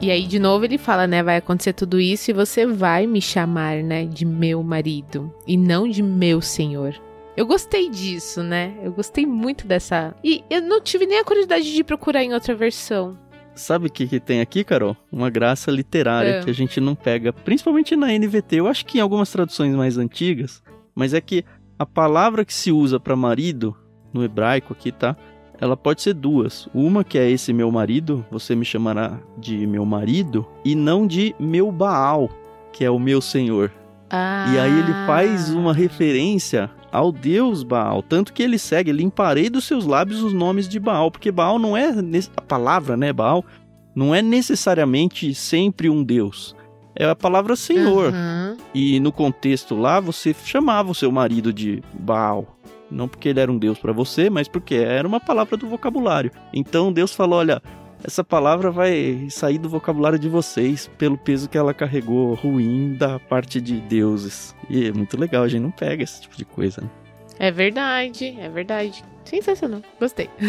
E aí, de novo, ele fala, né? Vai acontecer tudo isso e você vai me chamar, né? De meu marido e não de meu senhor. Eu gostei disso, né? Eu gostei muito dessa. E eu não tive nem a curiosidade de procurar em outra versão. Sabe o que, que tem aqui, Carol? Uma graça literária É. que a gente não pega, principalmente na NVT. Eu acho que em algumas traduções mais antigas, mas é que a palavra que se usa para marido no hebraico aqui, tá? Ela pode ser duas. Uma que é esse meu marido, você me chamará de meu marido, e não de meu Baal, que é o meu senhor. Ah. E aí ele faz uma referência ao deus Baal, tanto que ele segue, limparei dos seus lábios os nomes de Baal, porque Baal não é a palavra, né, Baal, não é necessariamente sempre um deus. É a palavra Senhor. Uhum. E no contexto lá, você chamava o seu marido de Baal. Não porque ele era um deus para você, mas porque era uma palavra do vocabulário. Então Deus falou: olha, essa palavra vai sair do vocabulário de vocês pelo peso que ela carregou ruim da parte de deuses. E é muito legal, a gente não pega esse tipo de coisa. Né? É verdade, é verdade. Sensacional. Gostei. [LAUGHS]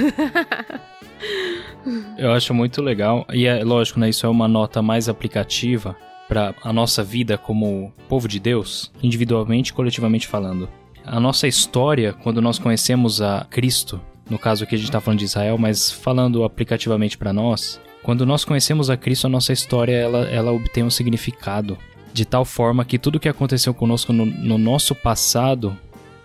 Eu acho muito legal. E é lógico, né? Isso é uma nota mais aplicativa para a nossa vida como povo de Deus, individualmente e coletivamente falando. A nossa história, quando nós conhecemos a Cristo, no caso aqui a gente está falando de Israel, mas falando aplicativamente para nós, quando nós conhecemos a Cristo, a nossa história ela, ela obtém um significado de tal forma que tudo que aconteceu conosco no, no nosso passado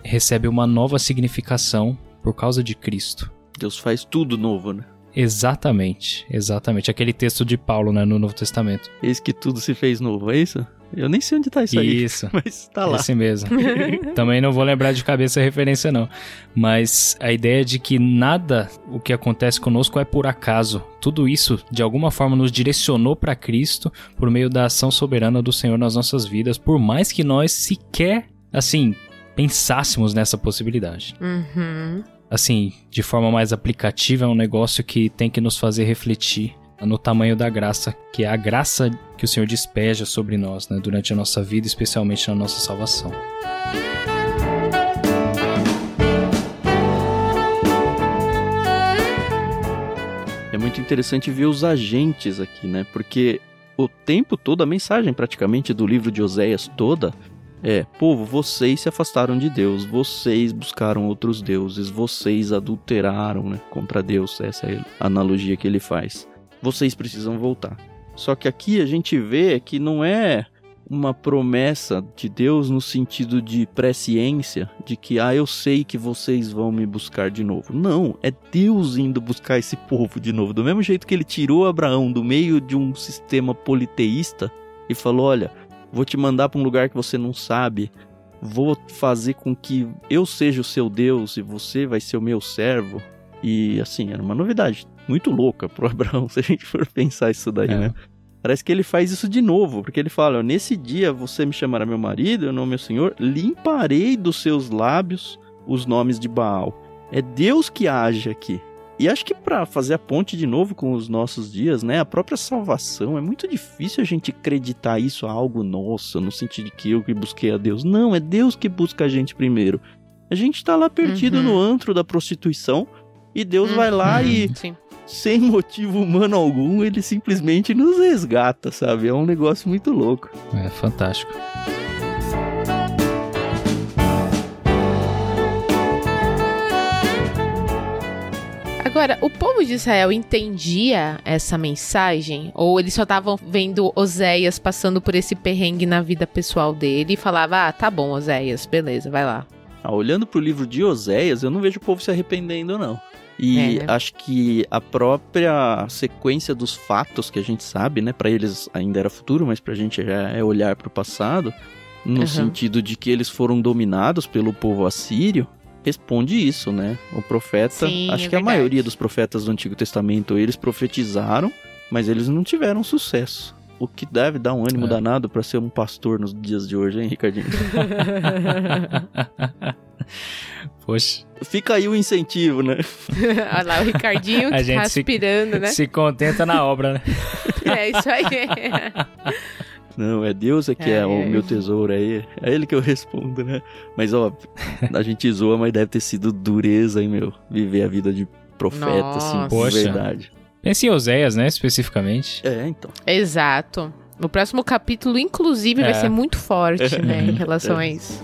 recebe uma nova significação por causa de Cristo. Deus faz tudo novo, né? Exatamente, exatamente. Aquele texto de Paulo, né, no Novo Testamento. Eis que tudo se fez novo, é isso? Eu nem sei onde tá isso aí, Isso, [LAUGHS] mas tá lá. esse mesmo. [LAUGHS] Também não vou lembrar de cabeça a referência, não. Mas a ideia de que nada o que acontece conosco é por acaso. Tudo isso, de alguma forma, nos direcionou para Cristo por meio da ação soberana do Senhor nas nossas vidas, por mais que nós sequer, assim, pensássemos nessa possibilidade. Uhum. Assim, de forma mais aplicativa, é um negócio que tem que nos fazer refletir no tamanho da graça, que é a graça que o Senhor despeja sobre nós, né, durante a nossa vida, especialmente na nossa salvação. É muito interessante ver os agentes aqui, né? Porque o tempo todo, a mensagem praticamente do livro de Oséias toda é: povo, vocês se afastaram de Deus, vocês buscaram outros deuses, vocês adulteraram né, contra Deus. Essa é a analogia que ele faz. Vocês precisam voltar. Só que aqui a gente vê que não é uma promessa de Deus no sentido de presciência, de que, ah, eu sei que vocês vão me buscar de novo. Não, é Deus indo buscar esse povo de novo. Do mesmo jeito que ele tirou Abraão do meio de um sistema politeísta e falou: olha, vou te mandar para um lugar que você não sabe, vou fazer com que eu seja o seu Deus e você vai ser o meu servo. E assim, era uma novidade muito louca pro [LAUGHS] Abraão, se a gente for pensar isso daí, É. né? Parece que ele faz isso de novo, porque ele fala: Nesse dia você me chamará meu marido, eu não meu senhor, limparei dos seus lábios os nomes de Baal. É Deus que age aqui. E acho que para fazer a ponte de novo com os nossos dias, né, a própria salvação, é muito difícil a gente acreditar isso a algo nosso, no sentido de que eu que busquei a Deus. Não, é Deus que busca a gente primeiro. A gente tá lá perdido Uhum. no antro da prostituição e Deus vai lá e Sim. sem motivo humano algum, ele simplesmente nos resgata, sabe? É um negócio muito louco. É fantástico. Agora, o povo de Israel entendia essa mensagem? Ou eles só estavam vendo Oséias passando por esse perrengue na vida pessoal dele e falava: Ah, tá bom, Oséias, beleza, vai lá. Ah, olhando pro livro de Oséias, eu não vejo o povo se arrependendo, não. E É, né? acho que a própria sequência dos fatos que a gente sabe, né? Pra eles ainda era futuro, mas pra gente já é olhar pro passado, no Uhum. sentido de que eles foram dominados pelo povo assírio, responde isso, né? O profeta, Sim, acho é que a verdade. maioria dos profetas do Antigo Testamento, eles profetizaram, mas eles não tiveram sucesso. O que deve dar um ânimo É. danado pra ser um pastor nos dias de hoje, hein, Ricardinho? [LAUGHS] [LAUGHS] Poxa, Fica aí o incentivo, né? [LAUGHS] Olha lá, o Ricardinho A que gente tá se- aspirando, né? se contenta na obra, né? É isso aí. Não, é Deus é que é, É. o meu tesouro, é ele, é ele que eu respondo, né? Mas, ó, a gente zoa, mas deve ter sido dureza, hein, meu? Viver a vida de profeta, assim, Nossa. de Poxa. verdade. Pensa em Oséias, né, especificamente. É, então. Exato. O próximo capítulo, inclusive, vai É. ser muito forte, [LAUGHS] né, em relação a isso.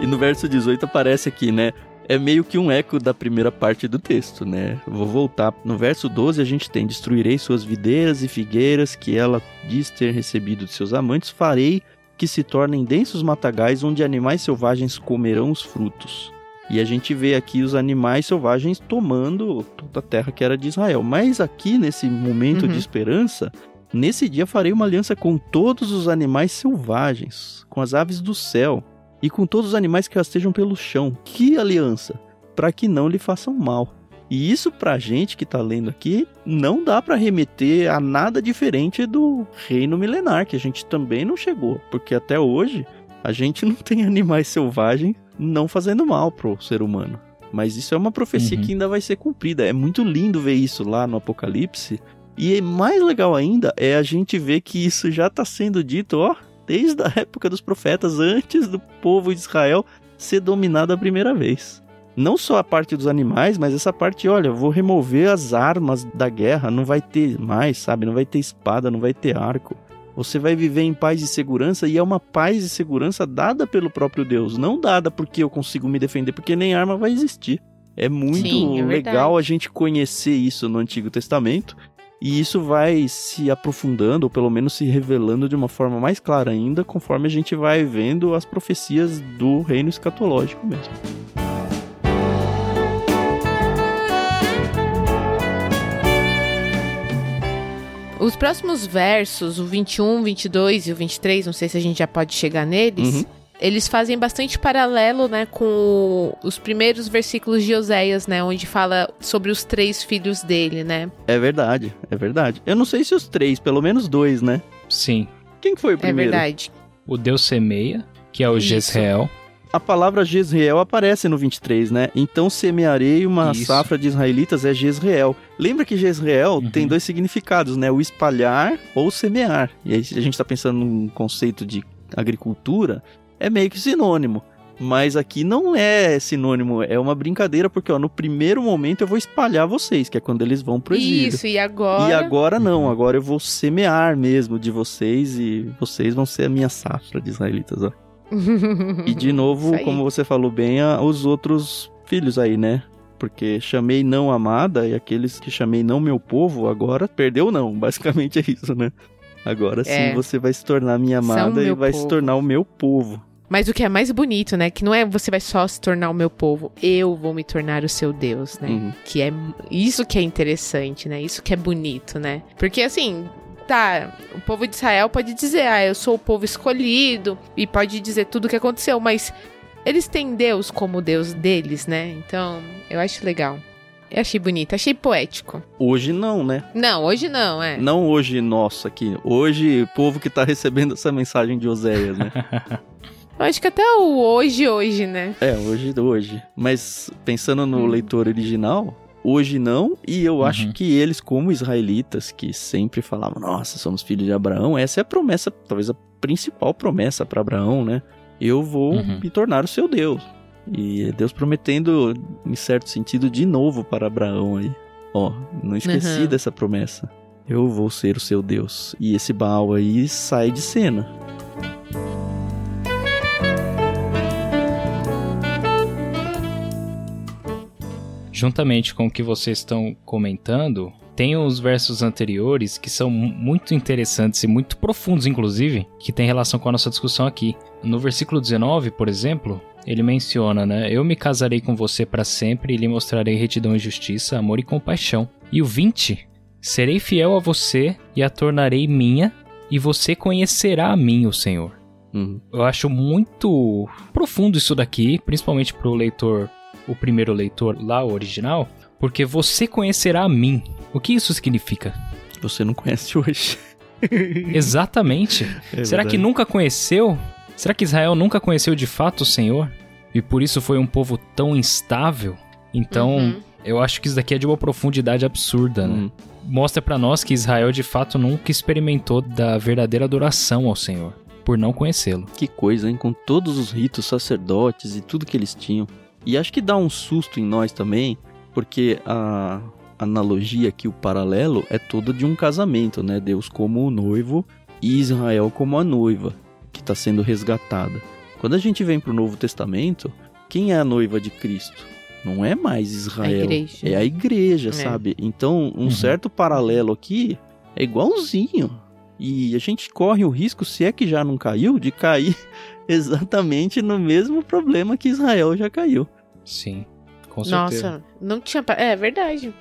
E no verso 18 aparece aqui, né? É meio que um eco da primeira parte do texto, né? Vou voltar. No verso 12 a gente tem: Destruirei suas videiras e figueiras que ela diz ter recebido de seus amantes, farei que se tornem densos matagais onde animais selvagens comerão os frutos. E a gente vê aqui os animais selvagens tomando toda a terra que era de Israel. Mas aqui, nesse momento Uhum. de esperança, nesse dia farei uma aliança com todos os animais selvagens, com as aves do céu e com todos os animais que rastejam pelo chão. Que aliança! Para que não lhe façam mal. E isso pra gente que tá lendo aqui não dá pra remeter a nada diferente do reino milenar, que a gente também não chegou, porque até hoje a gente não tem animais selvagens não fazendo mal pro ser humano. Mas isso é uma profecia Uhum. que ainda vai ser cumprida. É muito lindo ver isso lá no Apocalipse. E mais legal ainda é a gente ver que isso já tá sendo dito, ó, desde a época dos profetas, antes do povo de Israel ser dominado a primeira vez. Não só a parte dos animais, mas essa parte, olha, vou remover as armas da guerra, não vai ter mais, sabe? Não vai ter espada, não vai ter arco. Você vai viver em paz e segurança e é uma paz e segurança dada pelo próprio Deus, não dada porque eu consigo me defender, porque nem arma vai existir. É muito Sim, é legal a gente conhecer isso no Antigo Testamento e isso vai se aprofundando, ou pelo menos se revelando de uma forma mais clara ainda, conforme a gente vai vendo as profecias do reino escatológico mesmo. Os próximos versos, o 21, 22 e o 23, não sei se a gente já pode chegar neles, Uhum. Eles fazem bastante paralelo, né, com os primeiros versículos de Oséias, né, onde fala sobre os três filhos dele, né? É verdade, é verdade. Eu não sei se os três, pelo menos dois, né? Sim. Quem que foi o É primeiro? verdade. O Deus semeia, que é o Isso. Jezreel. A palavra Jezreel aparece no 23, né? Então semearei uma Isso. safra de israelitas é Jezreel. Lembra que Jezreel Uhum. tem dois significados, né? O espalhar ou semear. E aí, se a gente tá pensando num conceito de agricultura, é meio que sinônimo. Mas aqui não é sinônimo, é uma brincadeira, porque ó, no primeiro momento eu vou espalhar vocês, que é quando eles vão pro exílio. Isso, e agora... E agora não, Uhum. agora eu vou semear mesmo de vocês e vocês vão ser a minha safra de israelitas, ó. E de [LAUGHS] novo, como você falou bem, os outros filhos aí, né? Porque chamei não amada e aqueles que chamei não meu povo, agora perdeu não. Basicamente é isso, né? Agora sim É. você vai se tornar minha São amada e vai se povo. tornar o meu povo. Mas o que é mais bonito, né? Que não é você vai só se tornar o meu povo, eu vou me tornar o seu Deus, né? Uhum. Que é isso que é interessante, né? Isso que é bonito, né? Porque assim, tá, o povo de Israel pode dizer, ah, eu sou o povo escolhido, e pode dizer tudo o que aconteceu, mas eles têm Deus como Deus deles, né? Então, eu acho legal. Eu achei bonito, achei poético. Hoje não, né? Não, hoje não, é. Não hoje nosso aqui. Hoje, o povo que tá recebendo essa mensagem de Oséias, né? [LAUGHS] Eu acho que até o hoje, hoje, né? É, hoje, hoje. Mas pensando no Hum. leitor original, hoje não, e eu Uhum. acho que eles, como israelitas, que sempre falavam, nossa, somos filhos de Abraão, essa é a promessa, talvez a principal promessa para Abraão, né? Eu vou Uhum. me tornar o seu Deus. E é Deus prometendo, em certo sentido, de novo para Abraão aí. Ó, não esqueci Uhum. dessa promessa. Eu vou ser o seu Deus. E esse Baal aí sai de cena. Juntamente com o que vocês estão comentando, tem os versos anteriores que são mu- muito interessantes e muito profundos, inclusive, que tem relação com a nossa discussão aqui. No versículo 19, por exemplo, ele menciona, né? Eu me casarei com você para sempre e lhe mostrarei retidão e justiça, amor e compaixão. E o 20, serei fiel a você e a tornarei minha, e você conhecerá a mim, o Senhor. Uhum. Eu acho muito profundo isso daqui, principalmente pro leitor, o primeiro leitor lá, o original, porque você conhecerá a mim. O que isso significa? Você não conhece hoje. [LAUGHS] Exatamente. É Será verdade. que nunca conheceu? Será que Israel nunca conheceu de fato o Senhor? E por isso foi um povo tão instável? Então, Uhum. eu acho que isso daqui é de uma profundidade absurda, né? Hum. Mostra pra nós que Israel de fato nunca experimentou da verdadeira adoração ao Senhor. por não conhecê-lo. Que coisa, hein? Com todos os ritos sacerdotes e tudo que eles tinham. E acho que dá um susto em nós também, porque a analogia aqui, o paralelo, é toda de um casamento, né? Deus como o noivo e Israel como a noiva, que está sendo resgatada. Quando a gente vem para o Novo Testamento, quem é a noiva de Cristo? Não é mais Israel, igreja. é a igreja, É. sabe? Então, um Uhum. certo paralelo aqui é igualzinho. E a gente corre o risco, se é que já não caiu, de cair [LAUGHS] exatamente no mesmo problema que Israel já caiu. Sim, com certeza. Nossa, não tinha. É verdade.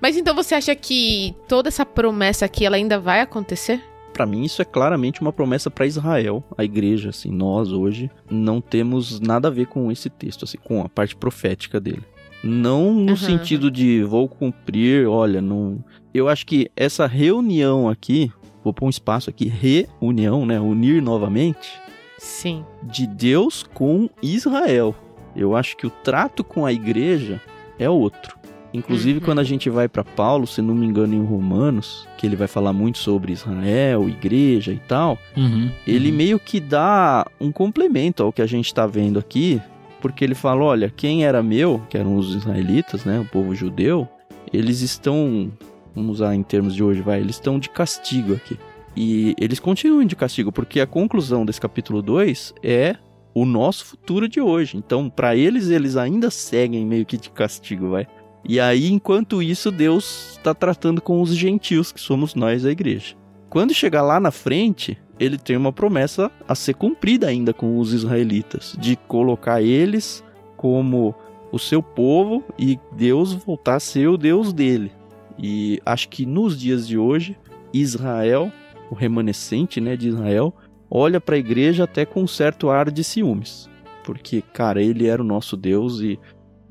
Mas então você acha que toda essa promessa aqui ela ainda vai acontecer? Pra mim, isso é claramente uma promessa pra Israel, a igreja, assim, nós hoje não temos nada a ver com esse texto, assim, com a parte profética dele. Não no Aham, sentido de vou cumprir, olha, não. Eu acho que essa reunião aqui, vou pôr um espaço aqui, reunião, né? Unir novamente, Sim. de Deus com Israel. Eu acho que o trato com a igreja é outro. Inclusive, Uhum. quando a gente vai para Paulo, se não me engano, em Romanos, que ele vai falar muito sobre Israel, igreja e tal, Uhum, ele uhum. meio que dá um complemento ao que a gente está vendo aqui, porque ele fala: olha, quem era meu, que eram os israelitas, né, o povo judeu, eles estão, vamos usar em termos de hoje, vai, eles estão de castigo aqui. E eles continuam de castigo, porque a conclusão desse capítulo 2 é o nosso futuro de hoje. Então, para eles, eles ainda seguem meio que de castigo, vai. E aí, enquanto isso, Deus está tratando com os gentios, que somos nós, a igreja. Quando chegar lá na frente, ele tem uma promessa a ser cumprida ainda com os israelitas, de colocar eles como o seu povo e Deus voltar a ser o Deus dele. E acho que nos dias de hoje, Israel, o remanescente né, de Israel, olha para a igreja até com um certo ar de ciúmes. Porque, cara, ele era o nosso Deus e,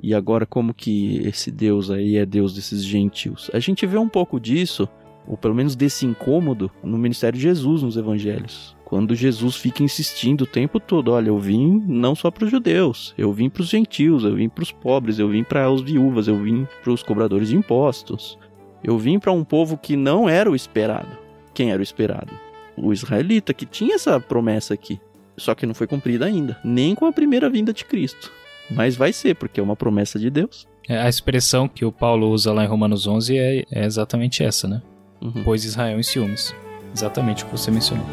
e agora como que esse Deus aí é Deus desses gentios? A gente vê um pouco disso, ou pelo menos desse incômodo, no ministério de Jesus nos evangelhos. Quando Jesus fica insistindo o tempo todo, olha, eu vim não só para os judeus, eu vim para os gentios, eu vim para os pobres, eu vim para os viúvas, eu vim para os cobradores de impostos. Eu vim para um povo que não era o esperado. Quem era o esperado? O israelita, que tinha essa promessa aqui. Só que não foi cumprida ainda, nem com a primeira vinda de Cristo. Mas vai ser, porque é uma promessa de Deus. É, A expressão que o Paulo usa lá em Romanos 11 é, é exatamente essa, né? Uhum. Pois Israel em ciúmes. Exatamente o que você mencionou.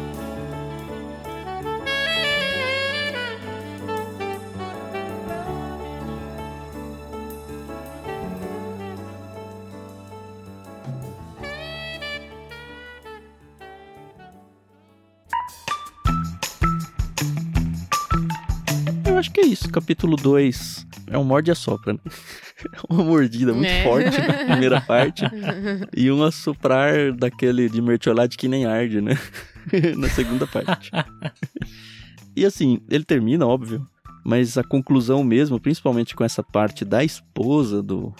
Capítulo 2 é um morde e assopra, né? [LAUGHS] É uma mordida muito É. forte na primeira parte [LAUGHS] e um assoprar daquele de mertiolate que nem arde, né? [LAUGHS] na segunda parte. e assim, ele termina, óbvio, mas a conclusão mesmo, principalmente com essa parte da esposa do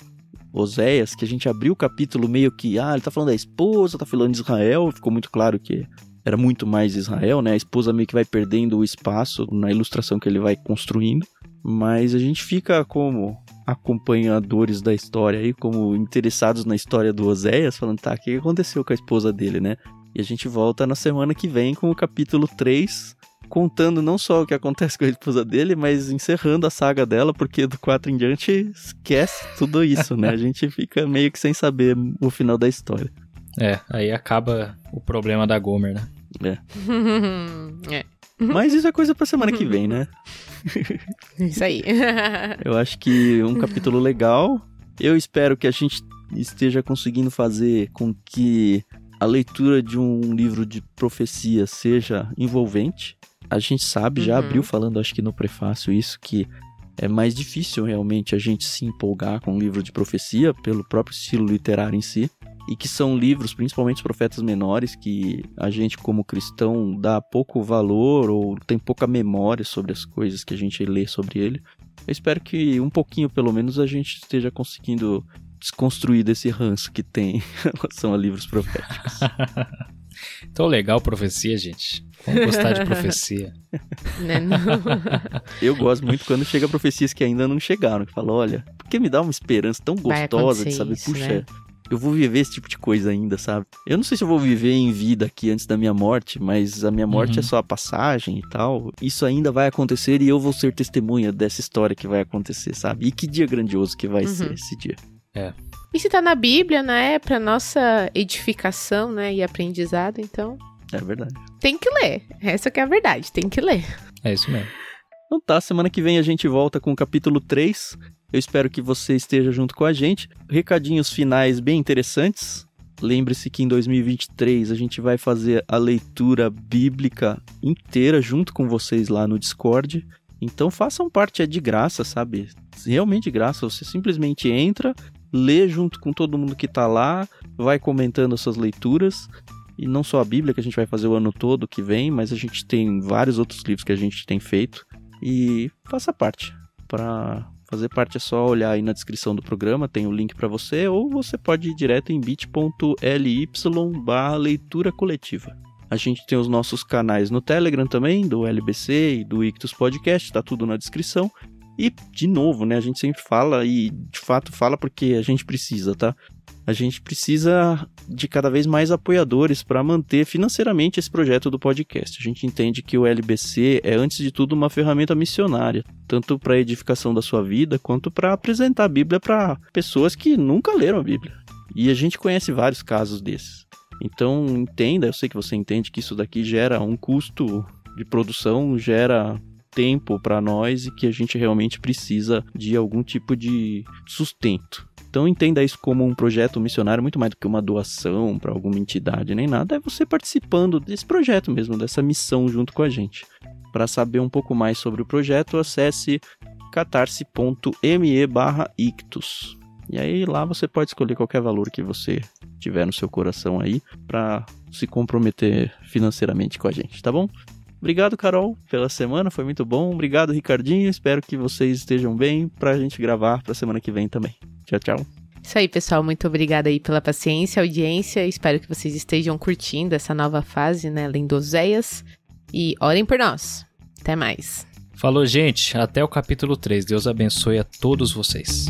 Oséias, que a gente abriu o capítulo meio que, ah, ele tá falando da esposa, tá falando de Israel, ficou muito claro que era muito mais Israel, né? A esposa meio que vai perdendo o espaço na ilustração que ele vai construindo. Mas a gente fica como acompanhadores da história aí, como interessados na história do Oséias, falando, tá, o que aconteceu com a esposa dele, né? E a gente volta na semana que vem com o capítulo 3, contando não só o que acontece com a esposa dele, mas encerrando a saga dela, porque do 4 em diante esquece tudo isso, né? A gente fica meio que sem saber o final da história. É, aí acaba o problema da Gomer, né? é, [LAUGHS] Mas isso é coisa pra semana que vem, né? [LAUGHS] isso aí. [LAUGHS] Eu acho que um capítulo legal. Eu espero que a gente esteja conseguindo fazer com que a leitura de um livro de profecia seja envolvente. A gente sabe, já Uhum. abriu falando, acho que no prefácio, isso que é mais difícil realmente a gente se empolgar com um livro de profecia pelo próprio estilo literário em si. E que são livros, principalmente os profetas menores, que a gente, como cristão, dá pouco valor ou tem pouca memória sobre as coisas que a gente lê sobre ele. Eu espero que um pouquinho, pelo menos, a gente esteja conseguindo desconstruir desse ranço que tem [LAUGHS] em relação a livros proféticos. [LAUGHS] Então legal profecia, gente. Vamos gostar de profecia. [LAUGHS] Né, não. Eu gosto muito quando chega profecias que ainda não chegaram, que falam, olha, porque me dá uma esperança tão gostosa de saber, isso, puxa, né? Eu vou viver esse tipo de coisa ainda, sabe? Eu não sei se eu vou viver em vida aqui antes da minha morte, mas a minha morte é Uhum. só a passagem e tal. Isso ainda vai acontecer e eu vou ser testemunha dessa história que vai acontecer, sabe? E que dia grandioso que vai Uhum. ser esse dia. E se tá na Bíblia, né? É pra nossa edificação, né? E aprendizado, então. É verdade. Tem que ler. Essa que é a verdade, tem que ler. É isso mesmo. Então tá, semana que vem a gente volta com o capítulo 3. Eu espero que você esteja junto com a gente. Recadinhos finais bem interessantes. Lembre-se que em 2023 a gente vai fazer a leitura bíblica inteira junto com vocês lá no Discord. Então façam parte, é de graça, sabe? Realmente de graça. Você simplesmente entra, lê junto com todo mundo que tá lá, vai comentando as suas leituras. E não só a Bíblia que a gente vai fazer o ano todo que vem, mas a gente tem vários outros livros que a gente tem feito e faça parte. Para fazer parte é só olhar aí na descrição do programa, tem o link para você, ou você pode ir direto em bit.ly barra leitura coletiva. A gente tem os nossos canais no Telegram também, do LBC e do Ictus Podcast, tá tudo na descrição. E, de novo, né, a gente sempre fala, e de fato fala porque a gente precisa, tá? A gente precisa de cada vez mais apoiadores para manter financeiramente esse projeto do podcast. A gente entende que o LBC é, antes de tudo, uma ferramenta missionária, tanto para a edificação da sua vida, quanto para apresentar a Bíblia para pessoas que nunca leram a Bíblia. E a gente conhece vários casos desses. Então, entenda, eu sei que você entende que isso daqui gera um custo de produção, gera tempo para nós e que a gente realmente precisa de algum tipo de sustento. Então entenda isso como um projeto missionário, muito mais do que uma doação para alguma entidade nem nada, é você participando desse projeto mesmo, dessa missão junto com a gente. Para saber um pouco mais sobre o projeto, acesse catarse.me ictus. E aí lá você pode escolher qualquer valor que você tiver no seu coração aí para se comprometer financeiramente com a gente, tá bom? Obrigado, Carol, pela semana, foi muito bom. Obrigado, Ricardinho. Espero que vocês estejam bem pra gente gravar pra semana que vem também. Tchau, tchau. Isso aí, pessoal. Muito obrigada aí pela paciência, audiência. Espero que vocês estejam curtindo essa nova fase, né? Lendozeias. E orem por nós. Até mais. Falou, gente. Até o capítulo 3. Deus abençoe a todos vocês.